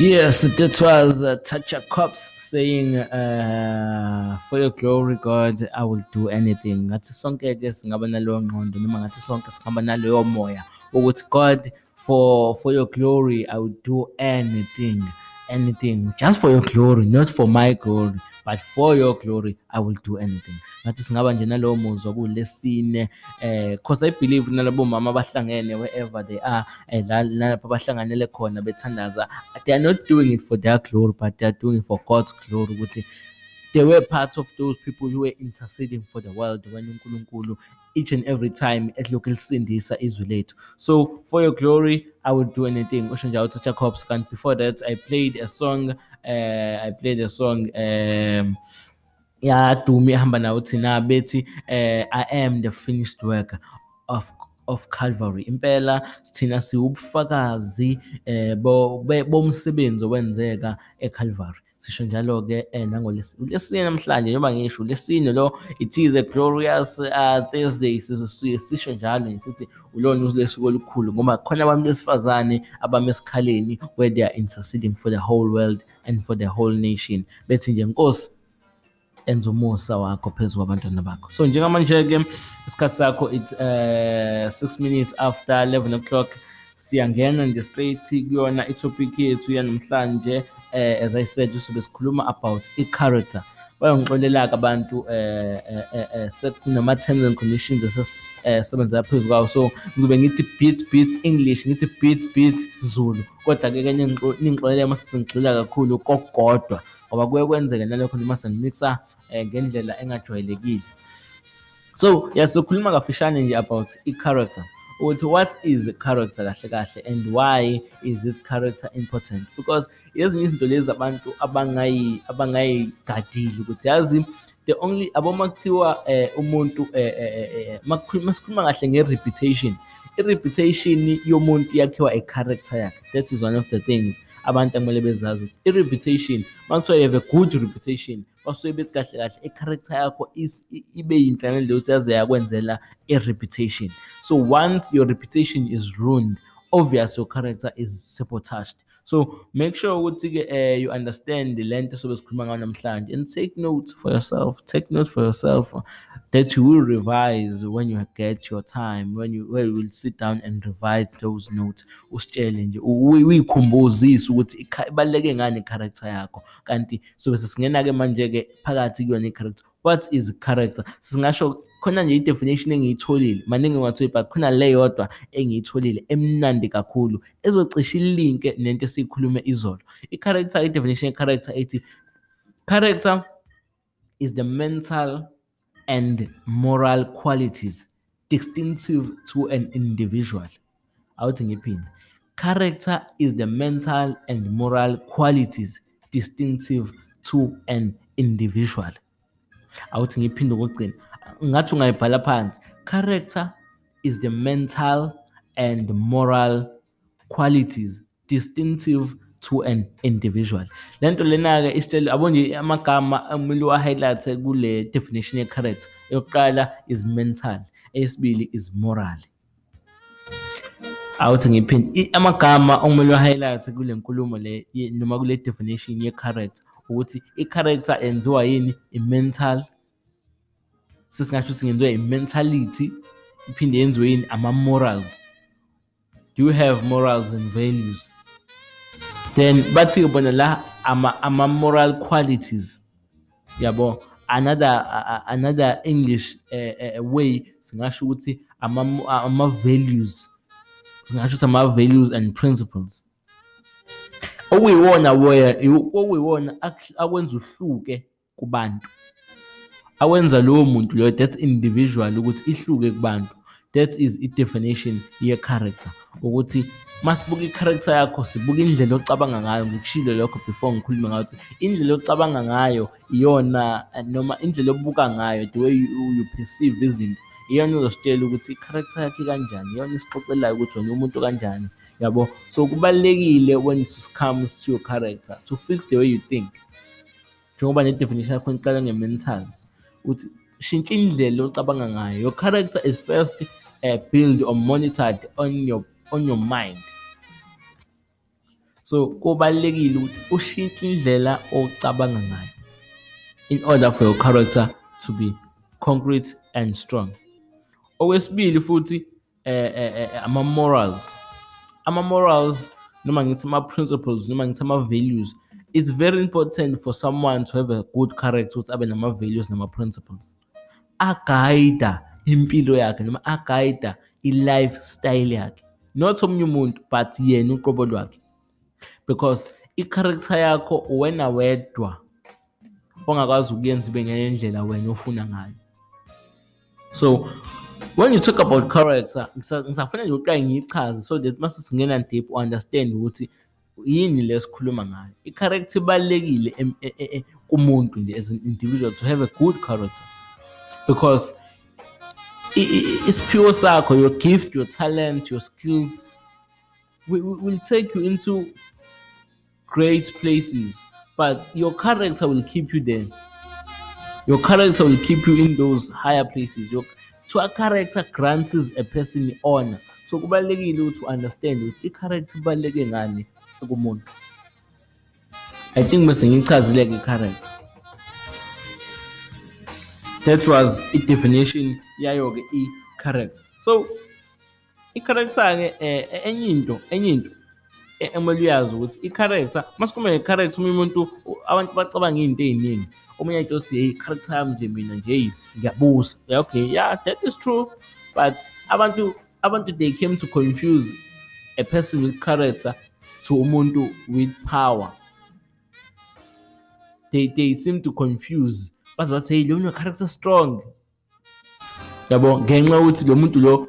Yes, that was uh, Tasha Cobbs saying, uh, For your glory, God, I will do anything. Ngathi sonke ke singaba naloyo ngqondo noma ngathi sonke singaba naloyo moya ukuthi God, for, for your glory, I will do anything. Anything just for your glory, not for my glory, but for your glory, I will do anything. Ngathi singaba nje nalowo muzwa kulesine eh because I believe nalabo mama abahlangene wherever they are eh la- lapho abahlanganele khona bethandaza they are not doing it for their glory but they are doing it for God's glory ukuthi they were part of those people who were interceding for the world when uNkulunkulu each and every time ehlokhu lisindisa izwi lethu. So for your glory I would do anything. Usho njalo kanti before that. I played a song uh, I played a song um yaduma ihamba nawo thina bethi eh I am the finished work of of Calvary impela. Sithina eh bo- be- bomsebenzi owenzeka eCalvary sisho njalo ke eh nangolesine namhlanje njengoba ngisho lesine lo it is a glorious uh, Thursday sisuke sisho njalo usuku olukhulu ngoba khona abantu besifazane esikhaleni where they are interceding for the whole world and for the whole nation. Bethi nje nkosi enza umusa wakho phezu kwabantwana bakho. So njengamanje-ke isikhathi sakho it's uh, six minutes after 11 o'clock siyangena nje straight kuyona itopic yethu yanamhlanje eh, as i said usobe sikhuluma about i-character. Bayongixolela-ke abantu eh, eh, eh, eh, sekunama-terms and conditions esesebenzela phezu kwawo. So ngizobe ngithi beat beat english ngithi beat beat zulu. Kodwa-ke ke ningixolele uma sesengigxila kakhulu kokodwa ngoba kuye kwenzeke nalokho noma sengimixa um ngendlela engajwayelekile. So yasikhuluma kafishane nje about i-character. Ukuthi what is character kahle kahle and why is this character important? Because ezinye izinto lezi abantu abangayi abangayigadili ukuthi yazi the only aboma kuthiwa eh, umuntu eh, eh, eh, makukhuluma sikhuluma kahle nge-reputation. I-reputation yomuntu yakhiwa i-character yakhe. That is one of the things abantu akumele bezazi ukuthi i-reputation makuthiwa you have a good reputation basuke bethi kahle kahle i-character yakho ibe yinhle ngendlela ukuthi yaze yakwenzela i-reputation. So once your reputation is ruined obvious your character is sabotaged so make sure uh, you understand the length of namhlanje and take note for yourself take note for yourself that you will revise when you get your time when you, when you will sit down and revise those notes usitshele nje uyi- uyikhumbuzise ukuthi ibaluleke ngani i-character yakho. What is character khona nje i-definition engiyitholile maningi ngingatholi but khona le yodwa engiyitholile emnandi kakhulu ezocisha ilinke nento esiyikhulume izolo. I-character i-definition ye-character ethi character is the mental and moral qualities distinctive to an individual. Awuthi ngiphinde character is the mental and moral qualities distinctive to an individual. Awuthi ngiphinde ukugcina ngathi ungayibhala phansi character is the mental and moral qualities distinctive to an individual. Le nto lena-ke isitshele yabo nje amagama amele uwa-highlight kule definition ye-character eyokuqala is mental eyesibili is moral. Awuthi ngiphinde amagama okumele uwa-highlight kule nkulumo le noma kule definition ye-character ukuthi i-character yenziwa yini? I-mental sesingasho ukuthi ngenziwa i-mentality iphinde yenziwe yini? Ama-morals. Do you have morals and values? Then bathi-ke bona la ama- ama-moral qualities. Yabo another a- another english uh, uh, way singasho ukuthi ama- ama-values. Singasho ukuthi ama-values and principles. Okuyiwona wona okuyiwona ak- akwenza uhluke kubantu awenza lowo muntu loyo that's individual ukuthi ihluke kubantu. That is i-definition ye-character. Ukuthi masibuka i-character yakho sibuka indlela ocabanga ngayo ngikushilo lokho before ngikhulume ngayo ukuthi indlela ocabanga ngayo iyona noma indlela obuka ngayo the way you, you perceive izinto iyona uzositshela ukuthi i-character yakhe kanjani iyona isixoxelayo ukuthi wena umuntu kanjani yabo? So kubalulekile when it comes to your character to fix the way you think. Njengoba ne-definition yakho iqala nge-mental. Ukuthi shintsha indlela ocabanga ngayo. Your character is first uh, built or monitored on your on your mind. So kubalulekile ukuthi ushintshe indlela ocabanga ngayo in order for your character to be concrete and strong. Okwesibili futhi eh, eh, eh, ama-morals. Ama-morals noma ngithi ama-principles noma ngithi ama-values it's very important for someone to have a good character ukuthi abe nama-values nama-principles. Agayida impilo yakhe noma agayida i-lifestyle yakhe. Not omunye umuntu but yena uqobo lwakhe. Because i-character yakho wena wedwa ongakwazi ukuyenza ibe ngenye indlela wena ofuna ngayo. So when you talk about character ngisafanele uqale ngiyichaze so that mase singena deep understand ukuthi yini lesikhuluma ngayo? I-character ibalulekile kumuntu nje as an individual to have a good character. Because isiphiwo sakho your gift your talent your skills will take you into great places. But your character will keep you there. Your character will keep you in those higher places. Your so a character grants a person honor. So kubalulekile ukuthi u-understand ukuthi i-character ibaluleke ngani kumuntu. I think bese ngiyichazile-ke i-character that was i-definition yayo-ke i-character so i-character-ke um enye into enye into ekumele uyazi ukuthi i-character masikhuluma nge-character omunye umuntu abantu bacabanga iy'nto ey'ningi. Omunye athi othi hey i-character yami nje mina nje ngiyabusa yeah okay yeah that is true but abantu abantu they came to confuse a person with character to umuntu with power. They, they seem to confuse. Baze bathi hey lo character strong. Yabo ngenxa yokuthi lo muntu lo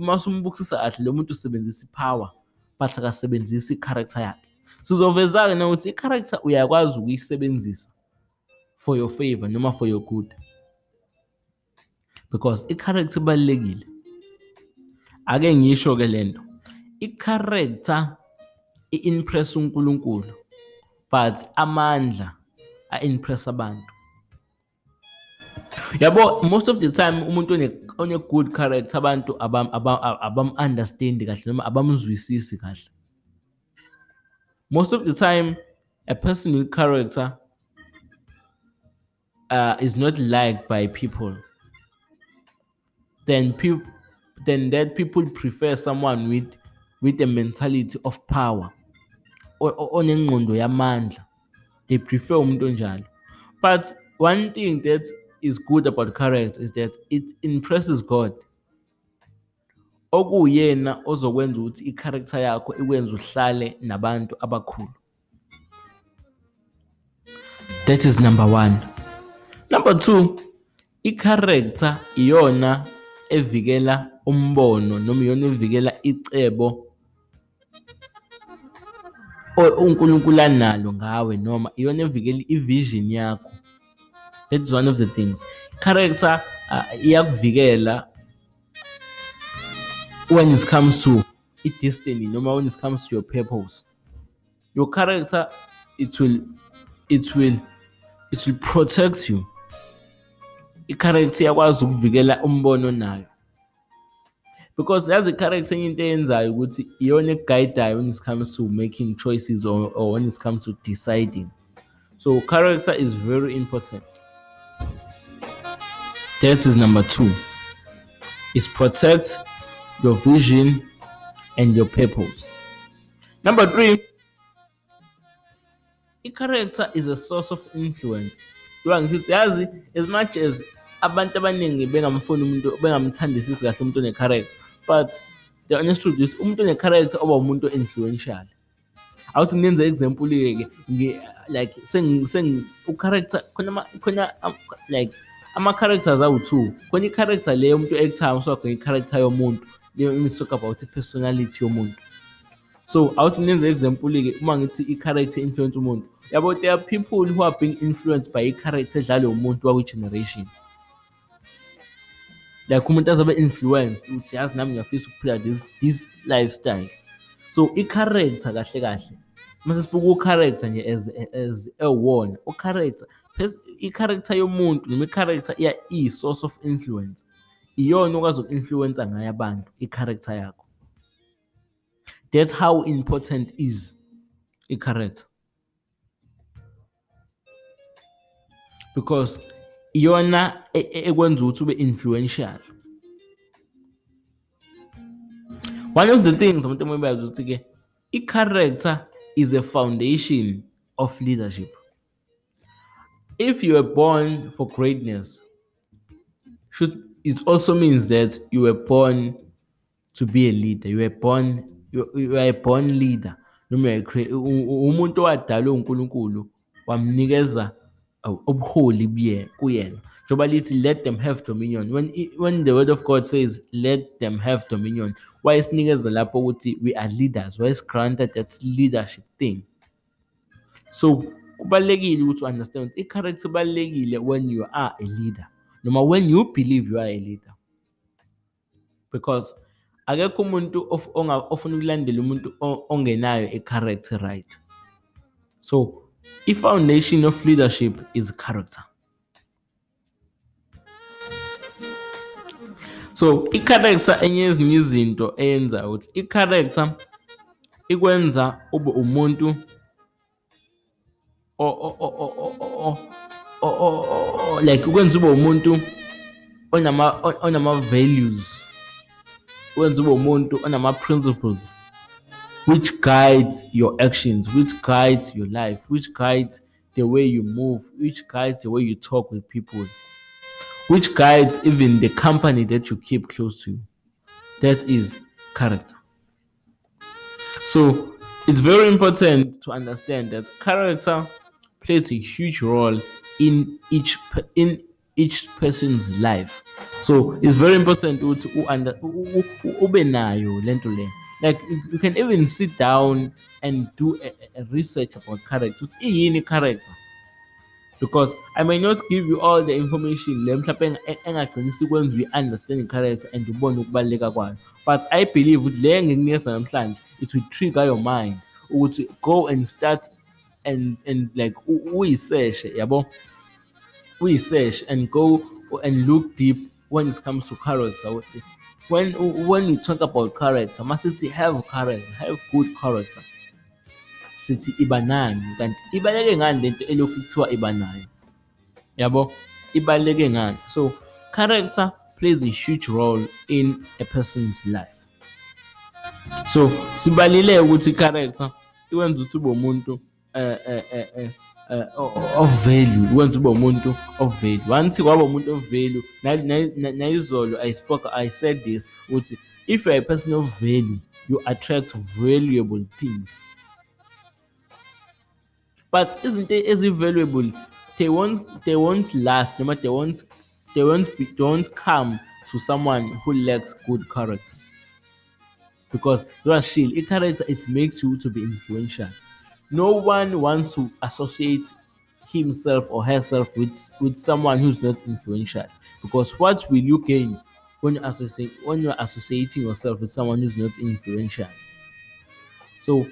masumbukisisa kahle lo muntu usebenzisa i-power but akasebenzisi i-character yakhe. Sizoveza-ke nokuthi i-character uyakwazi ukuyisebenzisa for your favor noma for your good. Because i-character ibalulekile. Ake ngisho-ke le nto. I-character i-impress uNkulunkulu but amandla a-impress abantu. Yabo most of the time umuntu one-good character abantu abam-understandi kahle noma abamzwisisi kahle. Most of the time a person with character uh, is not liked by people. Then people then that people prefer someone with with a mentality of power onengqondo yamandla. They prefer umuntu onjalo. But one thing that is good about character is that it impresses God. Okuyena ozokwenza ukuthi i-character yakho ikwenza uhlale nabantu abakhulu. That is number one. Number two i-character iyona evikela umbono noma iyona evikela icebo uNkulunkulu analo ngawe noma iyona evikela i-vision yakho. That is one of the things. Character uh, iyakuvikela when it comes to i-destiny noma when it comes to your purpose. Your character it will it will it will protect you. I-character iyakwazi ukuvikela umbono nayo. Because yazi i-character enye into eyenzayo ukuthi iyona ekugayidayo when it comes to making choices or, or when it comes to deciding. So character is very important. That is number two. Is protect your vision and your purpose. Number three i-character is a source of influence. As much as abantu abaningi bengamfuni umuntu bengamthandisisi kahle umuntu one-character but the honest truth is umuntu one-character oba umuntu o-influential awuthi ngenze example-ke ke like u-character khona khona like ama-characters awu-two. Khona i-character le yomuntu actayo mswakho i-character yomuntu talk about i-personality yomuntu. So awuthi nenze example-ke uma ngithi i-character influence umuntu yabo there are people who are being influenced by i-character edlalwe umuntu wakwi-generation. Like umuntu azobe influenced ukuthi yazi nami ngiyafisa ukuphila this this lifestyle. So i-character kahle kahle mase sibuka u-character nje as as ewona u-character i-character yomuntu noma i-character iyi-source of influence iyona okwazi uku-influencer ngayo abantu i-character yakho. That's how important is i-character. Because iyona ekwenza ukuthi ube influential. One of the things abantu mabayazi ukuthi-ke i-character is a foundation of leadership. If you were born for greatness should it also means that you were born to be a leader. You were born you, you are a born leader. Noma umuntu owadalwe uNkulunkulu wamnikeza Oh, ubuholi kuyena. Njengoba lithi let them have dominion. When when the word of God says let them have dominion wayesinikeza lapho ukuthi we are leaders. Wayesi-granted that leadership thing. So kubalulekile ukuthi u-understand ukuthi i-character ibalulekile when you are a leader noma when you believe you are a leader. Because akekho umuntu ofuna ukulandela umuntu ongenayo i-character right. So i-foundation of leadership is character so i-character enye yezinye izinto eyenza ukuthi i-character ikwenza ube umuntu like ukwenza ube umuntu onama onama values wenza ube umuntu onama principles which guides your actions which guides your life which guides the way you move which guides the way you talk with people which guides even the company that you keep close to that is character. So it's very important to understand that character plays a huge role in each in each person's life. So it's very important ukuthi ube nayo lento le like you can even sit down and do a, a research about character ukuthi iyini character. Because I may not give you all the information le mhlawumbe engagcini uyi-understand character and ubone ukubaluleka kwayo. But I believe ukuthi le ngikunikeza namhlanje it will trigger your mind ukuthi go and start and and like uyisearch yabo? Uyisearch and go and look deep when it comes to character when when you talk about character masithi have character have good character sithi iba nani kanti ibaleke ngani lento elokhu kuthiwa iba nayo yabo? Ibaluleke ngani? So character plays a huge role in a person's life. So sibalile ukuthi i-character iwenza ukuthi ube umuntu eh eh eh uh, of value wenza ube umuntu of value. Once kwaba umuntu of value nayizolo i spoke i said this ukuthi if you're a person of value you attract valuable things. But izinto ezi-valuable they won't they won't last noma they won't they won't be, they won't come to someone who lacks good character. Because you are shield i-character it makes you to be influential no one wants to associate himself or herself with with someone who's not influential. Because what will you gain when you associate when you're associating yourself with someone who's not influential? So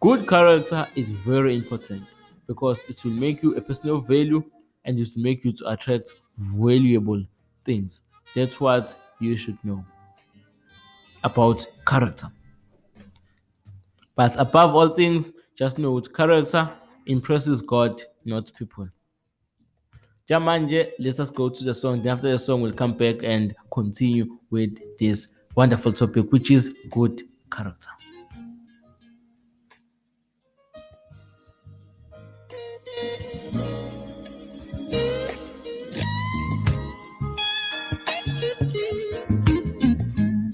good character is very important because it will make you a person of value and it will make you to attract valuable things. That's what you should know about character. But above all things just with character impresses God, not people. Jamanje, let us go to the song. Then after the song, we'll come back and continue with this wonderful topic, which is good character.